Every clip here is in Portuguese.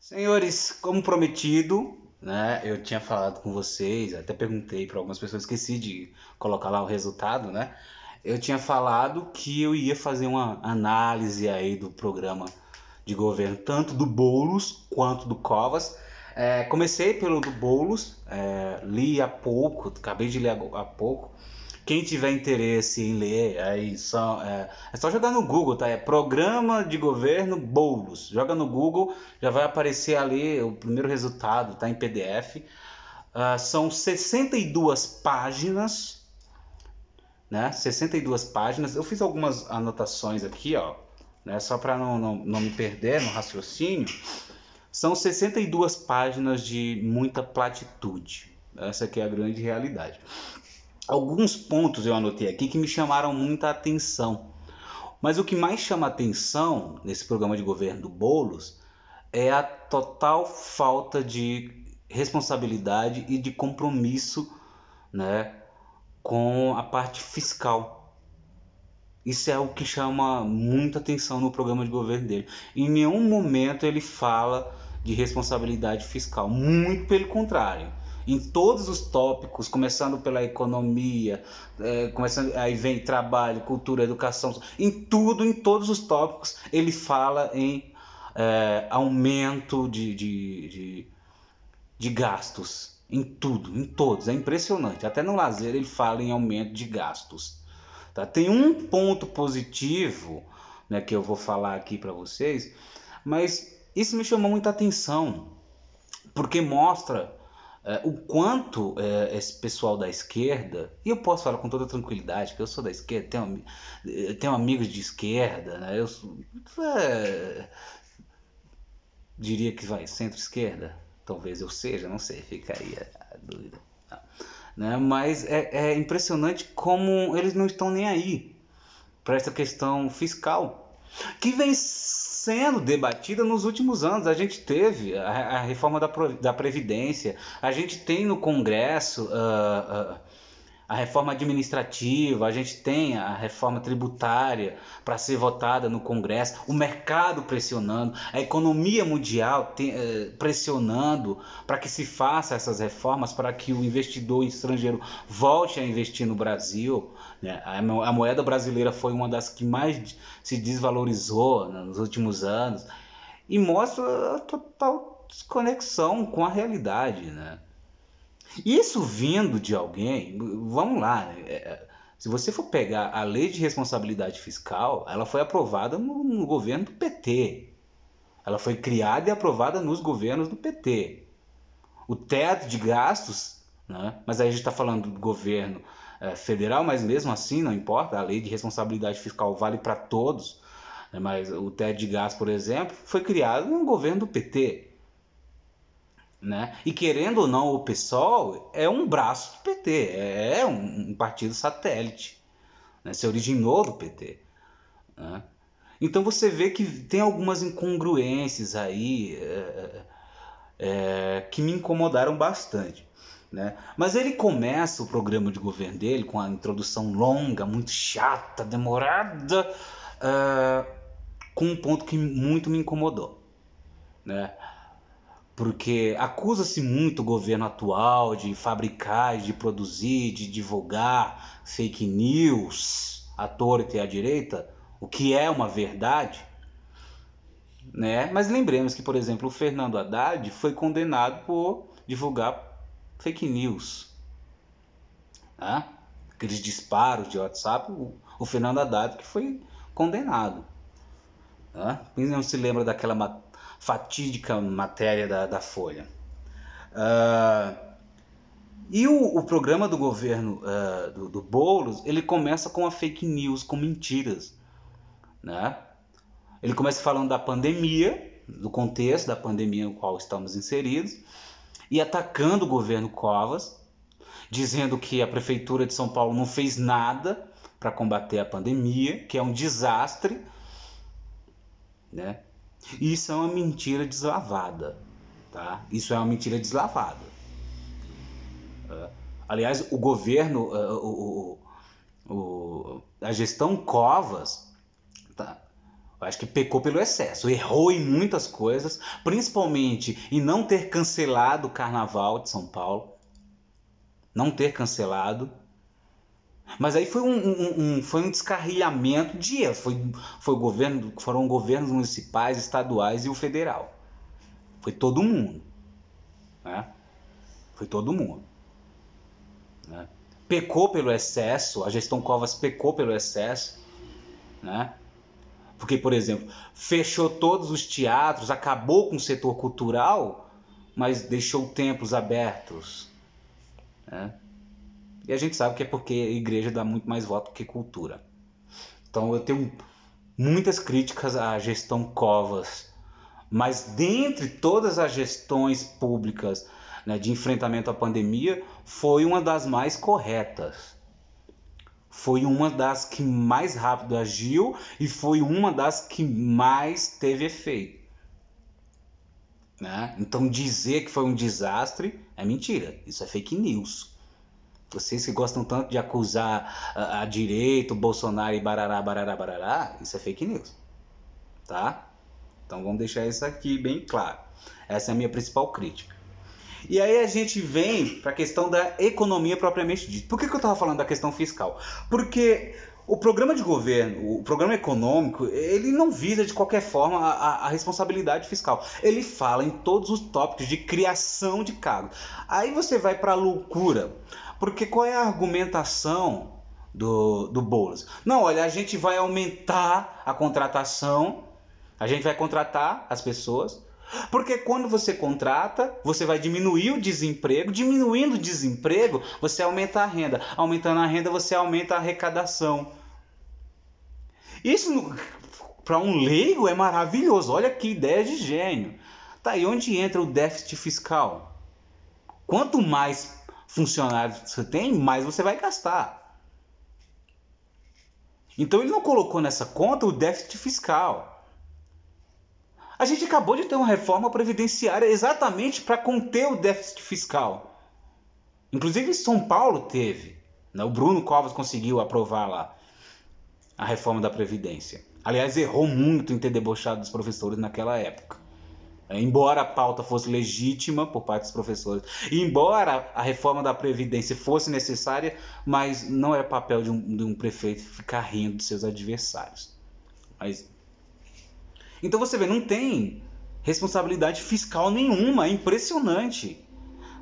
Senhores, como prometido, né? Eu tinha falado com vocês, até perguntei para algumas pessoas, esqueci de colocar lá o resultado, né? Eu tinha falado que eu ia fazer uma análise aí do programa de governo, tanto do Boulos quanto do Covas. É, comecei pelo do Boulos, é, li há pouco, acabei de ler há pouco. Quem tiver interesse em ler, aí só, é, é, só jogar no Google, tá? É Programa de Governo Boulos. Joga no Google, já vai aparecer ali o primeiro resultado, tá em PDF. Uh, ah, são 62 páginas, né? 62 páginas. Eu fiz algumas anotações aqui, ó, né? Só para não, não, não me perder no raciocínio. São 62 páginas de muita platitude. Essa aqui é a grande realidade alguns pontos eu anotei aqui que me chamaram muita atenção. Mas o que mais chama atenção nesse programa de governo do Bolos é a total falta de responsabilidade e de compromisso né, com a parte fiscal. Isso é o que chama muita atenção no programa de governo dele. Em nenhum momento ele fala de responsabilidade fiscal, muito pelo contrário em todos os tópicos, começando pela economia, é, começando aí vem trabalho, cultura, educação, em tudo, em todos os tópicos, ele fala em é, aumento de, de, de, de gastos. Em tudo, em todos, é impressionante. Até no lazer ele fala em aumento de gastos. Tá? Tem um ponto positivo né, que eu vou falar aqui para vocês, mas isso me chamou muita atenção, porque mostra o quanto é, esse pessoal da esquerda, e eu posso falar com toda tranquilidade, que eu sou da esquerda, tenho, tenho amigos de esquerda, né? eu sou, é, diria que vai centro-esquerda, talvez eu seja, não sei, fica aí a, a dúvida. Né? Mas é, é impressionante como eles não estão nem aí para essa questão fiscal, que vem sendo debatida nos últimos anos. A gente teve a, a reforma da, da Previdência, a gente tem no Congresso uh, uh, a reforma administrativa, a gente tem a reforma tributária para ser votada no Congresso, o mercado pressionando, a economia mundial tem, uh, pressionando para que se faça essas reformas, para que o investidor estrangeiro volte a investir no Brasil. Né? A moeda brasileira foi uma das que mais se desvalorizou né, nos últimos anos e mostra a total desconexão com a realidade. Né? Isso vindo de alguém, vamos lá, né? É, se você for pegar a lei de responsabilidade fiscal, ela foi aprovada no, no governo do PT. Ela foi criada e aprovada nos governos do PT. O teto de gastos, né? mas aí a gente está falando do governo é, federal, mas mesmo assim não importa, a lei de responsabilidade fiscal vale para todos. Né? Mas o teto de gás, por exemplo, foi criado no governo do PT. Né? E querendo ou não, o PSOL é um braço do PT, é um, um partido satélite, né? se originou do PT. Né? Então você vê que tem algumas incongruências aí é, é, que me incomodaram bastante. Né? Mas ele começa o programa de governo dele com a introdução longa, muito chata, demorada, uh, com um ponto que muito me incomodou. Né? Porque acusa-se muito o governo atual de fabricar, de produzir, de divulgar fake news à torta e à direita, o que é uma verdade. Né? Mas lembremos que, por exemplo, o Fernando Haddad foi condenado por divulgar fake news. Né? Aqueles disparos de WhatsApp, o, Fernando Haddad que foi condenado. Né? Quem não se lembra daquela ma fatídica matéria da, da Folha? Uh, e o, o, programa do governo uh, do, do Boulos, ele começa com a fake news, com mentiras. Né? Ele começa falando da pandemia, do contexto da pandemia no qual estamos inseridos, e atacando o governo Covas, dizendo que a prefeitura de São Paulo não fez nada para combater a pandemia, que é um desastre, né? Isso é uma mentira deslavada, tá? Isso é uma mentira deslavada. Uh, aliás, o governo, uh, o, o, o, a gestão Covas, tá? Eu acho que pecou pelo excesso, errou em muitas coisas, principalmente em não ter cancelado o carnaval de São Paulo. Não ter cancelado. Mas aí foi um, um, um, foi um descarrilhamento de erros. Foi, foi governo, foram governos municipais, estaduais e o federal. Foi todo mundo. Né? Foi todo mundo. Né? Pecou pelo excesso, a gestão Covas pecou pelo excesso. Né? Porque, por exemplo, fechou todos os teatros, acabou com o setor cultural, mas deixou templos abertos. Né? E a gente sabe que é porque a igreja dá muito mais voto que cultura. Então eu tenho muitas críticas à gestão Covas, mas dentre todas as gestões públicas né, de enfrentamento à pandemia, foi uma das mais corretas. Foi uma das que mais rápido agiu e foi uma das que mais teve efeito. Né? Então dizer que foi um desastre é mentira, isso é fake news. Vocês que gostam tanto de acusar a, a direita, o Bolsonaro e barará, barará, barará, isso é fake news. Tá? Então vamos deixar isso aqui bem claro. Essa é a minha principal crítica. E aí a gente vem para a questão da economia propriamente dita. Por que, que eu estava falando da questão fiscal? Porque o programa de governo, o programa econômico, ele não visa de qualquer forma a, a, responsabilidade fiscal. Ele fala em todos os tópicos de criação de cargos. Aí você vai para a loucura. Porque qual é a argumentação do, do Boulos? Não, olha, a gente vai aumentar a contratação, a gente vai contratar as pessoas, porque quando você contrata, você vai diminuir o desemprego, diminuindo o desemprego, você aumenta a renda, aumentando a renda, você aumenta a arrecadação. Isso para um leigo é maravilhoso. Olha que ideia de gênio. Tá aí onde entra o déficit fiscal. Quanto mais funcionários você tem, mais você vai gastar. Então ele não colocou nessa conta o déficit fiscal. A gente acabou de ter uma reforma previdenciária exatamente para conter o déficit fiscal. Inclusive São Paulo teve. Né? O Bruno Covas conseguiu aprovar lá a reforma da Previdência. Aliás, errou muito em ter debochado dos professores naquela época. É, embora a pauta fosse legítima por parte dos professores, embora a reforma da Previdência fosse necessária, mas não é papel de um, de um prefeito ficar rindo de seus adversários. Mas... Então você vê, não tem responsabilidade fiscal nenhuma, é impressionante.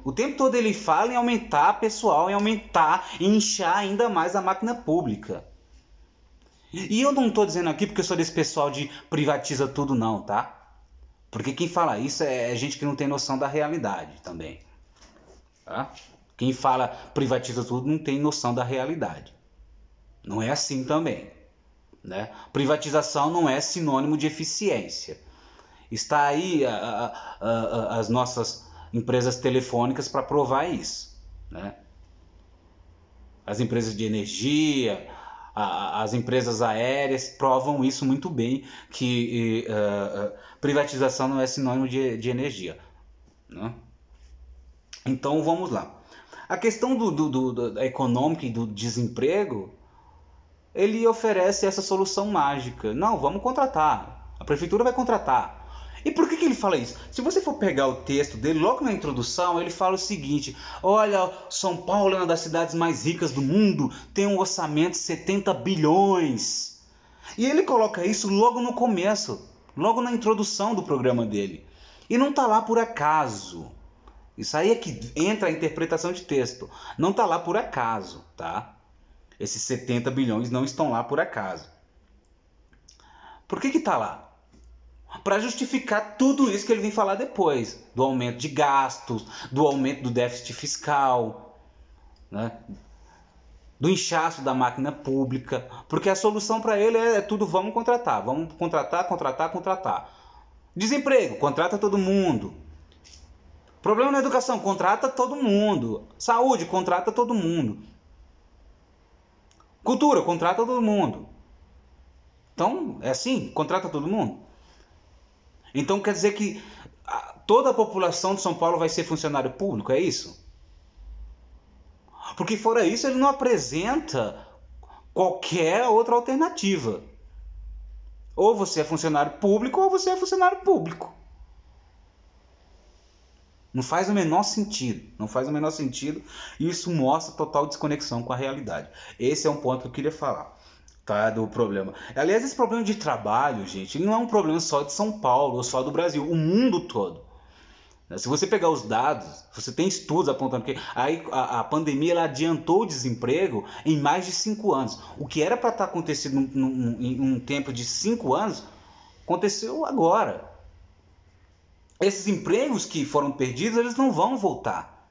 O tempo todo ele fala em aumentar pessoal, em aumentar, em inchar ainda mais a máquina pública. E eu não estou dizendo aqui porque eu sou desse pessoal de privatiza tudo, não, tá? Porque quem fala isso é, é gente que não tem noção da realidade também. Tá? Quem fala privatiza tudo não tem noção da realidade. Não é assim também. Né? Privatização não é sinônimo de eficiência. Está aí a, a, a, as nossas empresas telefônicas para provar isso. Né? As empresas de energia, as empresas aéreas provam isso muito bem, que uh, privatização não é sinônimo de, de energia. Né? Então vamos lá. A questão do, do, do, do econômica e do desemprego, ele oferece essa solução mágica. Não, vamos contratar. A prefeitura vai contratar. E por que, que ele fala isso? Se você for pegar o texto dele, logo na introdução, ele fala o seguinte: olha, São Paulo é uma das cidades mais ricas do mundo, tem um orçamento de 70 bilhões. E ele coloca isso logo no começo, logo na introdução do programa dele. E não está lá por acaso. Isso aí é que entra a interpretação de texto. Não está lá por acaso, tá? Esses 70 bilhões não estão lá por acaso. Por que está lá? Para justificar tudo isso que ele vem falar depois, do aumento de gastos, do aumento do déficit fiscal, né? do inchaço da máquina pública, porque a solução para ele é, é, tudo vamos contratar, vamos contratar, contratar, contratar. Desemprego, contrata todo mundo. Problema na educação, contrata todo mundo. Saúde, contrata todo mundo. Cultura, contrata todo mundo. Então, é assim, contrata todo mundo. Então quer dizer que toda a população de São Paulo vai ser funcionário público, é isso? Porque fora isso, ele não apresenta qualquer outra alternativa. Ou você é funcionário público ou você é funcionário público. Não faz o menor sentido. Não faz o menor sentido. E isso mostra total desconexão com a realidade. Esse é um ponto que eu queria falar. Tá, do problema. Aliás, esse problema de trabalho, gente, ele não é um problema só de São Paulo ou só do Brasil, o mundo todo. Se você pegar os dados, você tem estudos apontando que a, a pandemia ela adiantou o desemprego em mais de cinco anos. O que era para estar tá acontecendo em um tempo de cinco anos, aconteceu agora. Esses empregos que foram perdidos, eles não vão voltar.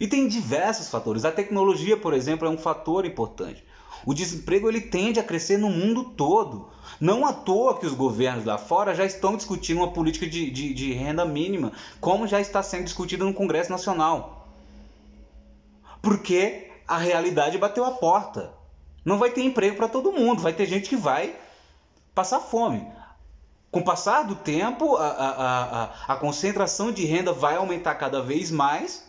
E tem diversos fatores. A tecnologia, por exemplo, é um fator importante. O desemprego ele tende a crescer no mundo todo. Não à toa que os governos lá fora já estão discutindo uma política de, de, de renda mínima, como já está sendo discutida no Congresso Nacional. Porque a realidade bateu a porta. Não vai ter emprego para todo mundo, vai ter gente que vai passar fome. Com o passar do tempo, a, a, a, a concentração de renda vai aumentar cada vez mais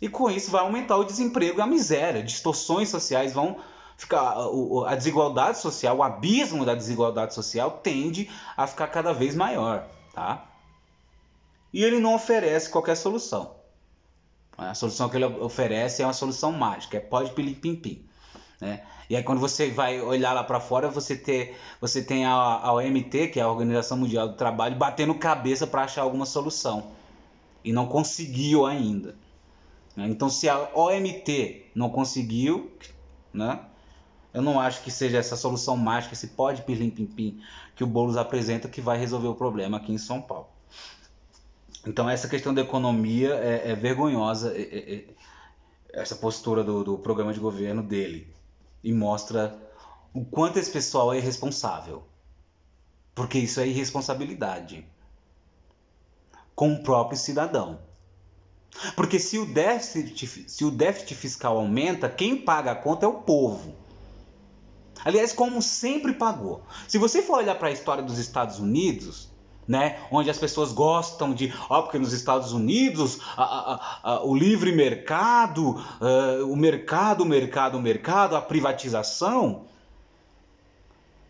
e com isso vai aumentar o desemprego e a miséria. Distorções sociais vão ficar a desigualdade social, o abismo da desigualdade social tende a ficar cada vez maior, tá? E ele não oferece qualquer solução. A solução que ele oferece é uma solução mágica, é pode pilim pim pim, né? E aí quando você vai olhar lá para fora, você ter, você tem a, a OMT, que é a Organização Mundial do Trabalho, batendo cabeça para achar alguma solução e não conseguiu ainda. Né? Então se a OMT não conseguiu, né? Eu não acho que seja essa solução mágica, esse pode pilim pim pim que o Boulos apresenta que vai resolver o problema aqui em São Paulo. Então essa questão da economia é, é vergonhosa, é, é, é, essa postura do, do programa de governo dele. E mostra o quanto esse pessoal é irresponsável. Porque isso é irresponsabilidade com o próprio cidadão. Porque se o déficit, se o déficit fiscal aumenta, quem paga a conta é o povo. Aliás, como sempre pagou. Se você for olhar para a história dos Estados Unidos, né, onde as pessoas gostam de, ó, porque nos Estados Unidos a, a, a, o livre mercado, uh, o mercado, o mercado, o mercado, a privatização,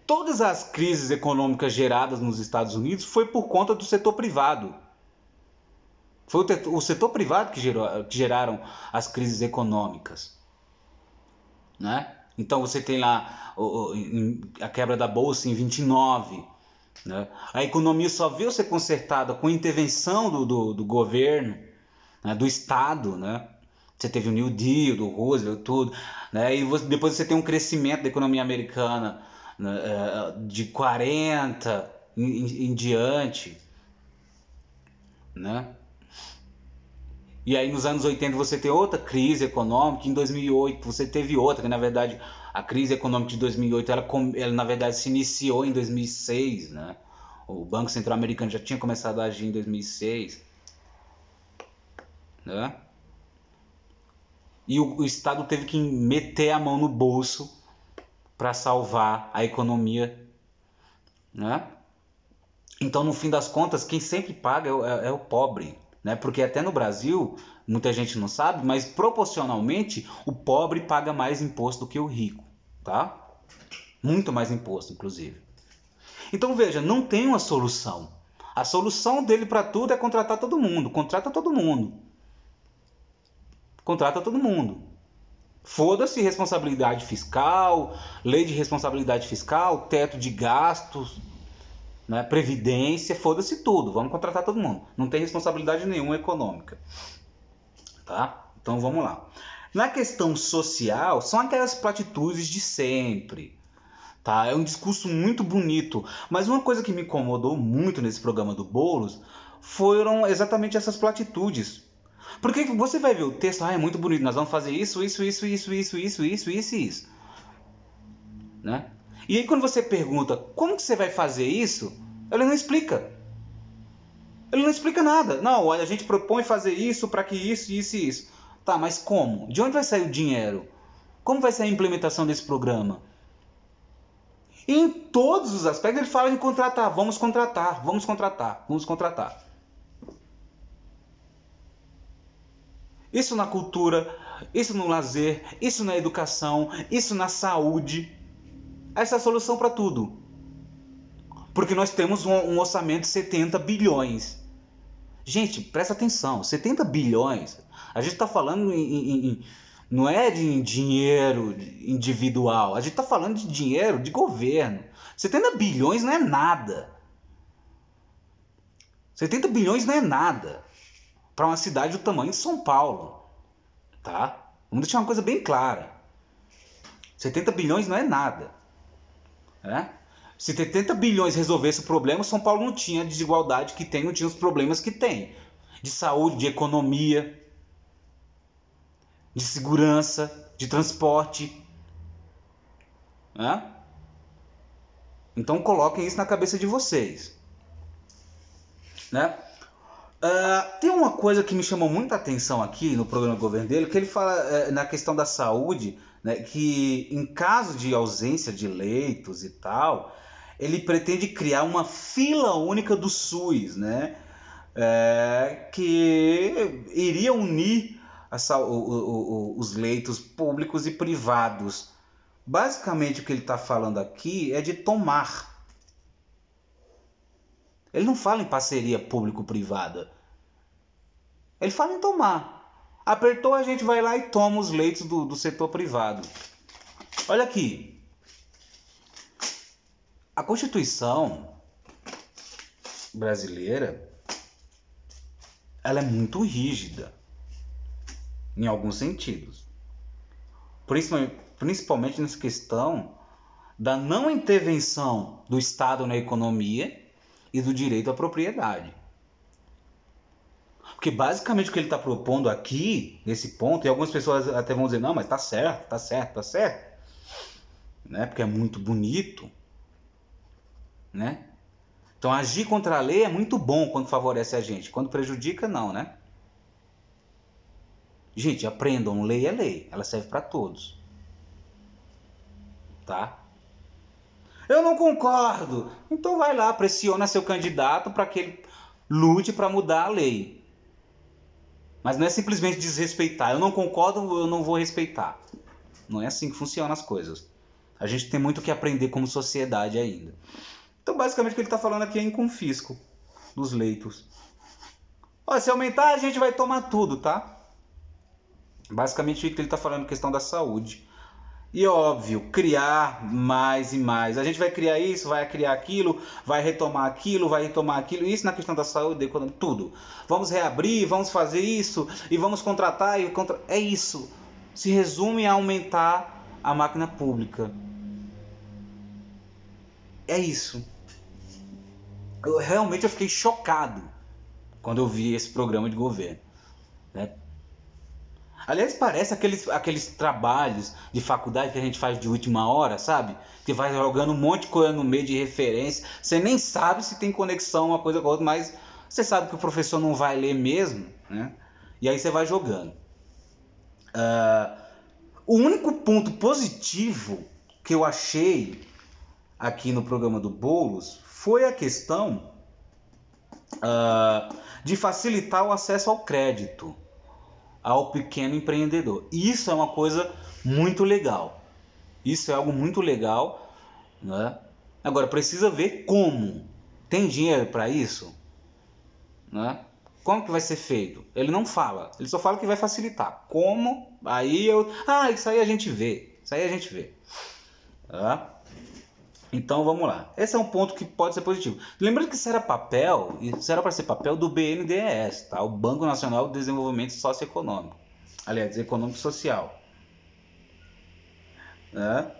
todas as crises econômicas geradas nos Estados Unidos foi por conta do setor privado. Foi o, setor privado que, gerou, que geraram as crises econômicas, né? Então você tem lá a quebra da bolsa em 29. Né? A economia só veio ser consertada com intervenção do, do, do governo, né? do Estado. Né? Você teve o New Deal, do Roosevelt, tudo. Né? E você, depois você tem um crescimento da economia americana né? É, de 40 em, em, em diante. Né? E aí nos anos 80 você tem outra crise econômica, em 2008 você teve outra, que na verdade a crise econômica de 2008 ela, ela na verdade se iniciou em 2006, né? O Banco Central Americano já tinha começado a agir em 2006, né? E o, o Estado teve que meter a mão no bolso para salvar a economia, né? Então, no fim das contas, quem sempre paga é, é, é o pobre, né? Porque até no Brasil, muita gente não sabe, mas proporcionalmente o pobre paga mais imposto do que o rico, tá? Muito mais imposto, inclusive. Então veja, não tem uma solução. A solução dele para tudo é contratar todo mundo. Contrata todo mundo. Contrata todo mundo. Foda-se responsabilidade fiscal, lei de responsabilidade fiscal, teto de gastos, né? previdência, foda-se tudo, vamos contratar todo mundo. Não tem responsabilidade nenhuma econômica. Tá? Então vamos lá. Na questão social, são aquelas platitudes de sempre. Tá? É um discurso muito bonito, mas uma coisa que me incomodou muito nesse programa do Boulos foram exatamente essas platitudes. Porque você vai ver o texto, ah, é muito bonito, nós vamos fazer isso, isso, isso, isso, isso, isso, isso, isso isso. Né? E aí quando você pergunta como que você vai fazer isso, ele não explica. Ele não explica nada. Não, olha, a gente propõe fazer isso para que isso, isso e isso. Tá, mas como? De onde vai sair o dinheiro? Como vai ser a implementação desse programa? Em todos os aspectos ele fala em contratar, vamos contratar, vamos contratar, vamos contratar. Isso na cultura, isso no lazer, isso na educação, isso na saúde. Essa é a solução para tudo. Porque nós temos um, um, orçamento de 70 bilhões. Gente, presta atenção: 70 bilhões. A gente está falando em, em, em, não é de dinheiro individual, a gente está falando de dinheiro de governo. 70 bilhões não é nada. 70 bilhões não é nada para uma cidade do tamanho de São Paulo. Tá? Vamos deixar uma coisa bem clara. 70 bilhões não é nada. Né? Se 70 bilhões resolvesse o problema, São Paulo não tinha a desigualdade que tem, não tinha os problemas que tem. De saúde, de economia, de segurança, de transporte. Né? Então coloquem isso na cabeça de vocês. Né? Uh, tem uma coisa que me chamou muita atenção aqui no programa do governo dele, que ele fala uh, na questão da saúde, né, que em caso de ausência de leitos e tal, ele pretende criar uma fila única do SUS, né, é, que iria unir a, o, o, os leitos públicos e privados. Basicamente o que ele está falando aqui é de tomar ele não fala em parceria público-privada. Ele fala em tomar. Apertou, a gente vai lá e toma os leitos do, do setor privado. Olha aqui. A Constituição brasileira ela é muito rígida em alguns sentidos. Principalmente, nessa questão da não intervenção do Estado na economia e do direito à propriedade. Porque basicamente o que ele está propondo aqui, nesse ponto, e algumas pessoas até vão dizer, não, mas tá certo, tá certo, tá certo. Né? Porque é muito bonito. Né? Então agir contra a lei é muito bom quando favorece a gente. Quando prejudica, não, né? Gente, aprendam, lei é lei. Ela serve para todos. Tá? Eu não concordo. Então vai lá, pressiona seu candidato para que ele lute para mudar a lei. Mas não é simplesmente desrespeitar. Eu não concordo, eu não vou respeitar. Não é assim que funcionam as coisas. A gente tem muito que aprender como sociedade ainda. Então, basicamente, o que ele está falando aqui é em confisco dos leitos. Se aumentar, a gente vai tomar tudo, tá? Basicamente, o que ele está falando é questão da saúde. E óbvio, criar mais e mais. A gente vai criar isso, vai criar aquilo, vai retomar aquilo, vai retomar aquilo. Isso na questão da saúde, economia, tudo. Vamos reabrir, vamos fazer isso e vamos contratar e contra... é isso. Se resume a aumentar a máquina pública. É isso. Eu realmente eu fiquei chocado quando eu vi esse programa de governo. Né? Aliás, parece aqueles, aqueles trabalhos de faculdade que a gente faz de última hora, sabe? Que vai jogando um monte de coisa no meio de referência. Você nem sabe se tem conexão uma coisa com a outra, mas você sabe que o professor não vai ler mesmo, né? E aí você vai jogando. Uh, o único ponto positivo que eu achei aqui no programa do Boulos foi a questão uh, de facilitar o acesso ao crédito ao pequeno empreendedor. Isso é uma coisa muito legal. Isso é algo muito legal. Né? Agora, precisa ver como. Tem dinheiro para isso? Né? Como que vai ser feito? Ele não fala. Ele só fala que vai facilitar. Como? Aí eu. Ah, isso aí a gente vê. Isso aí a gente vê. Tá? Então vamos lá. Esse é um ponto que pode ser positivo. Lembrando que isso era papel, isso era para ser papel do BNDES, tá? o Banco Nacional de Desenvolvimento Socioeconômico. Aliás, econômico social. Né?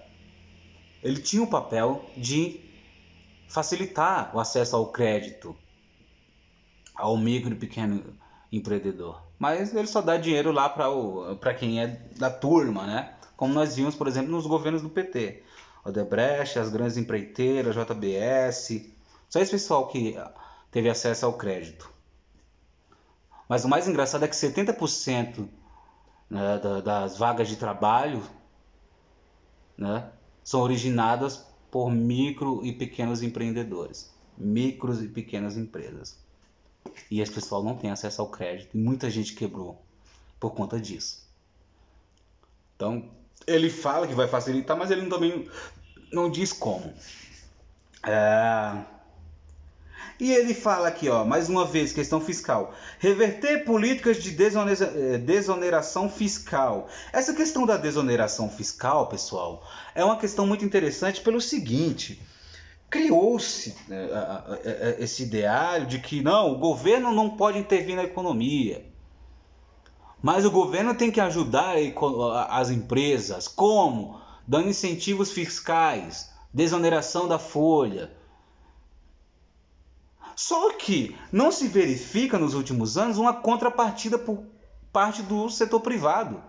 Ele tinha o papel de facilitar o acesso ao crédito ao micro e pequeno empreendedor. Mas ele só dá dinheiro lá para quem é da turma, né? Como nós vimos, por exemplo, nos governos do PT. Odebrecht, as grandes empreiteiras, JBS. Só esse pessoal que teve acesso ao crédito. Mas o mais engraçado é que 70% né, das vagas de trabalho né, são originadas por micro e pequenos empreendedores, micros e pequenas empresas. E esse pessoal não tem acesso ao crédito e muita gente quebrou por conta disso. Então, ele fala que vai facilitar, mas ele também não diz como. É... E ele fala aqui, ó, mais uma vez, questão fiscal. Reverter políticas de eh, desoneração fiscal. Essa questão da desoneração fiscal, pessoal, é uma questão muito interessante pelo seguinte. Criou-se né, esse ideário de que não, o governo não pode intervir na economia. Mas o governo tem que ajudar as empresas. Como? Dando incentivos fiscais, desoneração da folha só que não se verifica nos últimos anos uma contrapartida por parte do setor privado.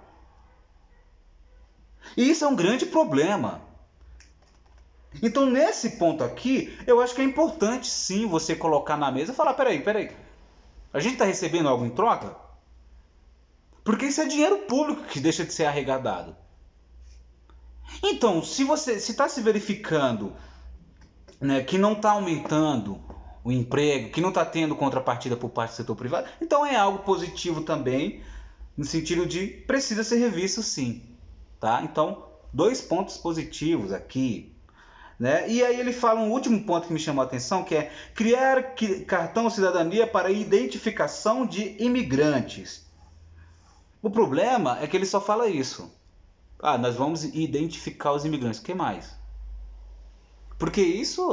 E isso é um grande problema. Então, nesse ponto aqui, eu acho que é importante sim você colocar na mesa e falar: peraí, peraí, a gente está recebendo algo em troca? Porque isso é dinheiro público que deixa de ser arrecadado. Então, se você se está se verificando né, que não está aumentando o emprego, que não está tendo contrapartida por parte do setor privado, então é algo positivo também, no sentido de precisa ser revisto sim. Tá? Então, dois pontos positivos aqui. Né? E aí ele fala um último ponto que me chamou a atenção, que é criar cartão cidadania para identificação de imigrantes. O problema é que ele só fala isso. Ah, nós vamos identificar os imigrantes. O que mais? Porque isso,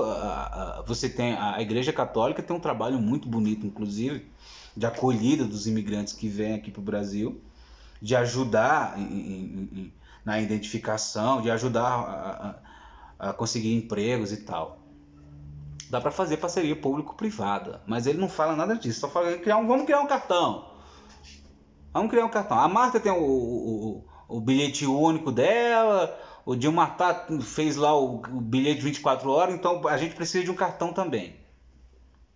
você tem a Igreja Católica tem um trabalho muito bonito, inclusive, de acolhida dos imigrantes que vêm aqui para o Brasil, de ajudar em, em, na identificação, de ajudar a, a, conseguir empregos e tal. Dá para fazer parceria público-privada, mas ele não fala nada disso. Só fala criar um, vamos criar um cartão. Vamos criar um cartão. A Marta tem o, o, o bilhete único dela o Dilma tá, fez lá o, o bilhete de 24 horas, então a gente precisa de um cartão também.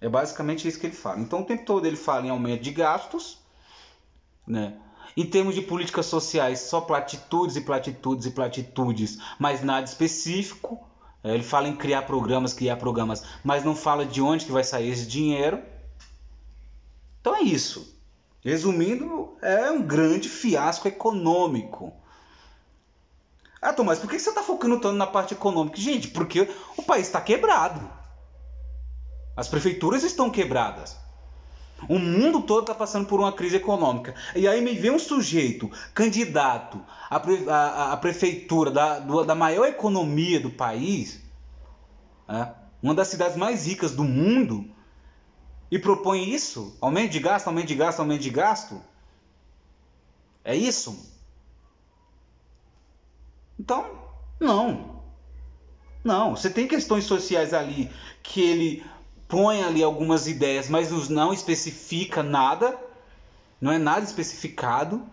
É basicamente isso que ele fala. Então o tempo todo ele fala em aumento de gastos, né? Em termos de políticas sociais, só platitudes e platitudes e platitudes, mas nada específico. É, ele fala em criar programas, criar programas, mas não fala de onde que vai sair esse dinheiro. Então é isso. Resumindo, é um grande fiasco econômico. Ah, Tomás, por que você está focando tanto na parte econômica? Gente, porque o país está quebrado. As prefeituras estão quebradas. O mundo todo está passando por uma crise econômica. E aí me vem um sujeito, candidato à, pre, à, à prefeitura da, da maior economia do país, é, uma das cidades mais ricas do mundo, e propõe isso? Aumento de gasto, aumento de gasto, aumento de gasto? É isso? Então, não. Não, você tem questões sociais ali que ele põe ali algumas ideias, mas não especifica nada, não é nada especificado.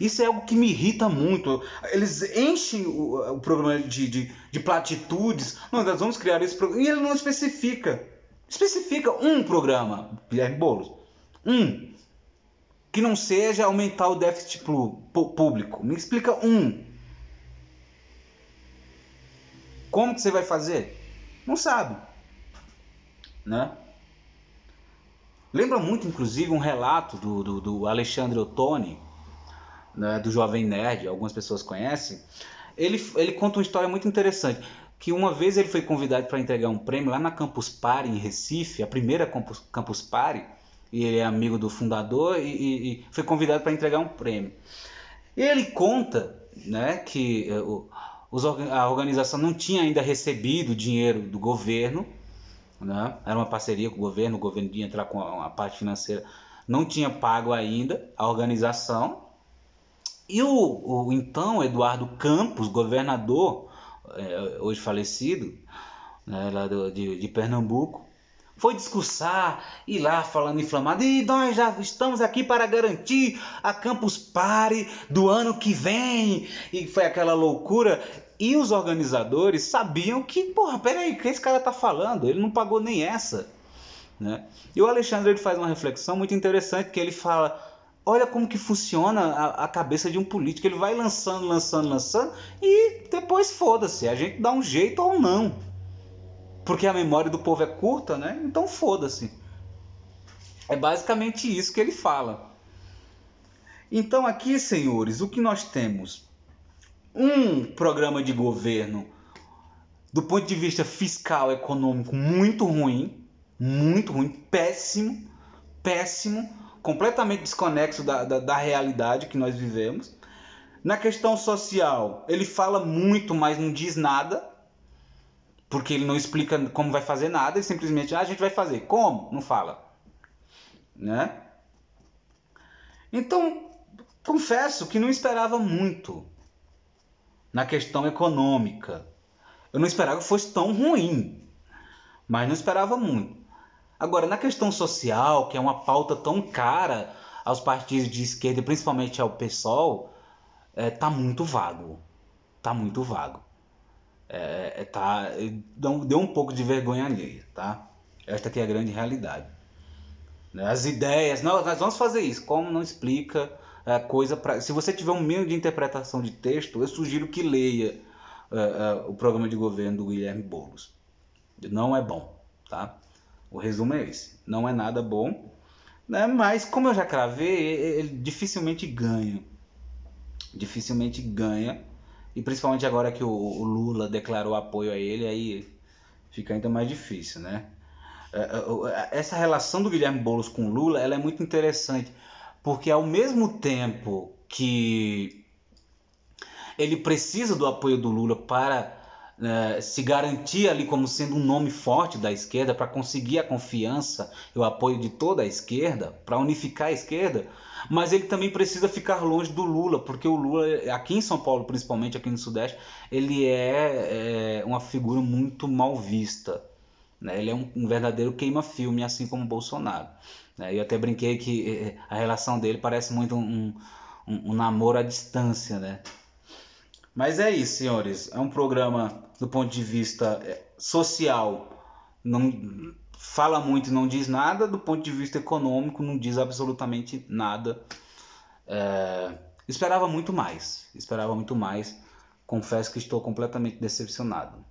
Isso é algo que me irrita muito. Eles enchem o, o programa de, de, de, platitudes. Não, nós vamos criar esse programa. E ele não especifica. Especifica um programa, Guilherme Boulos. Um. Que não seja aumentar o déficit público. Me explica um. Como que você vai fazer? Não sabe. Né? Lembra muito, inclusive, um relato do, do, do Alexandre Ottoni, né, do Jovem Nerd, algumas pessoas conhecem. Ele, ele conta uma história muito interessante. Que uma vez ele foi convidado para entregar um prêmio lá na Campus Party, em Recife, a primeira Campus, Campus Party, e ele é amigo do fundador, e, e, e foi convidado para entregar um prêmio. Ele conta né, que uh, a organização não tinha ainda recebido dinheiro do governo, né? era uma parceria com o governo, o governo ia entrar com a, parte financeira, não tinha pago ainda a organização. E o, o então Eduardo Campos, governador, hoje falecido, né, lá do, de, de Pernambuco, foi discursar e lá falando inflamado. E nós já estamos aqui para garantir a Campus Party do ano que vem. E foi aquela loucura. E os organizadores sabiam que, porra, peraí, o que esse cara tá falando? Ele não pagou nem essa. Né? E o Alexandre ele faz uma reflexão muito interessante que ele fala olha como que funciona a, a, cabeça de um político. Ele vai lançando, lançando, lançando e depois foda-se. A gente dá um jeito ou não. Porque a memória do povo é curta, né? Então foda-se. É basicamente isso que ele fala. Então aqui, senhores, o que nós temos? um programa de governo Do ponto de vista fiscal, econômico, muito ruim. Muito ruim, péssimo, péssimo, completamente desconexo da, da, da realidade que nós vivemos. Na questão social, ele fala muito, mas não diz nada, porque ele não explica como vai fazer nada, ele simplesmente, ah, a gente vai fazer. Como? Não fala. Né? Então, confesso que não esperava muito na questão econômica. Eu não esperava que fosse tão ruim, mas não esperava muito. Agora, na questão social, que é uma pauta tão cara aos partidos de esquerda, principalmente ao PSOL, é, tá muito vago. Tá muito vago. É, é, tá, deu um pouco de vergonha alheia, tá? Esta aqui é a grande realidade. Né, as ideias, nós vamos fazer isso. Como não explica é, coisa para. Se você tiver um meio de interpretação de texto, eu sugiro que leia é, é, o programa de governo do Guilherme Boulos. Não é bom, tá? O resumo é esse. Não é nada bom, né? mas como eu já cravei, ele dificilmente ganha dificilmente ganha. E principalmente agora que o, Lula declarou apoio a ele, aí fica ainda mais difícil, né? É, é, essa relação do Guilherme Boulos com o Lula ela é muito interessante, porque ao mesmo tempo que ele precisa do apoio do Lula para né, se garantir ali como sendo um nome forte da esquerda, para conseguir a confiança e o apoio de toda a esquerda, para unificar a esquerda, mas ele também precisa ficar longe do Lula, porque o Lula, aqui em São Paulo, principalmente aqui no Sudeste, ele é, é uma figura muito mal vista. Né? Ele é um, um verdadeiro queima-filme, assim como Bolsonaro. Né? Eu até brinquei que é, a relação dele parece muito um, um, um namoro à distância, né? Mas é isso, senhores. É um programa do ponto de vista é, social, não fala muito e não diz nada, do ponto de vista econômico, não diz absolutamente nada. É, esperava muito mais, esperava muito mais. Confesso que estou completamente decepcionado.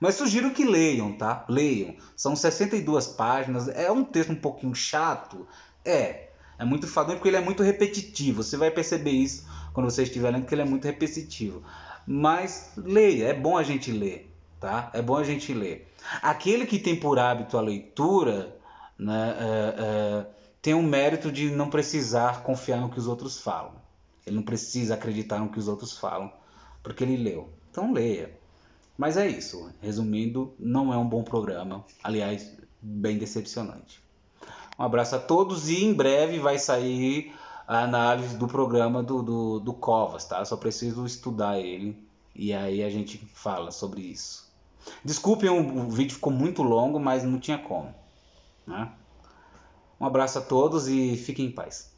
Mas sugiro que leiam, tá? Leiam. São 62 páginas, é um texto um pouquinho chato, é. É muito fadonho porque ele é muito repetitivo. Você vai perceber isso quando você estiver lendo, que ele é muito repetitivo. Mas leia, é bom a gente ler, tá? É bom a gente ler. Aquele que tem por hábito a leitura, né, é, é, tem o mérito de não precisar confiar no que os outros falam. Ele não precisa acreditar no que os outros falam, porque ele leu. Então leia. Mas é isso. Resumindo, não é um bom programa. Aliás, bem decepcionante. Um abraço a todos e em breve vai sair a análise do programa do, do, do Covas, tá? Só preciso estudar ele e aí a gente fala sobre isso. Desculpem, o vídeo ficou muito longo, mas não tinha como. Né? Um abraço a todos e fiquem em paz.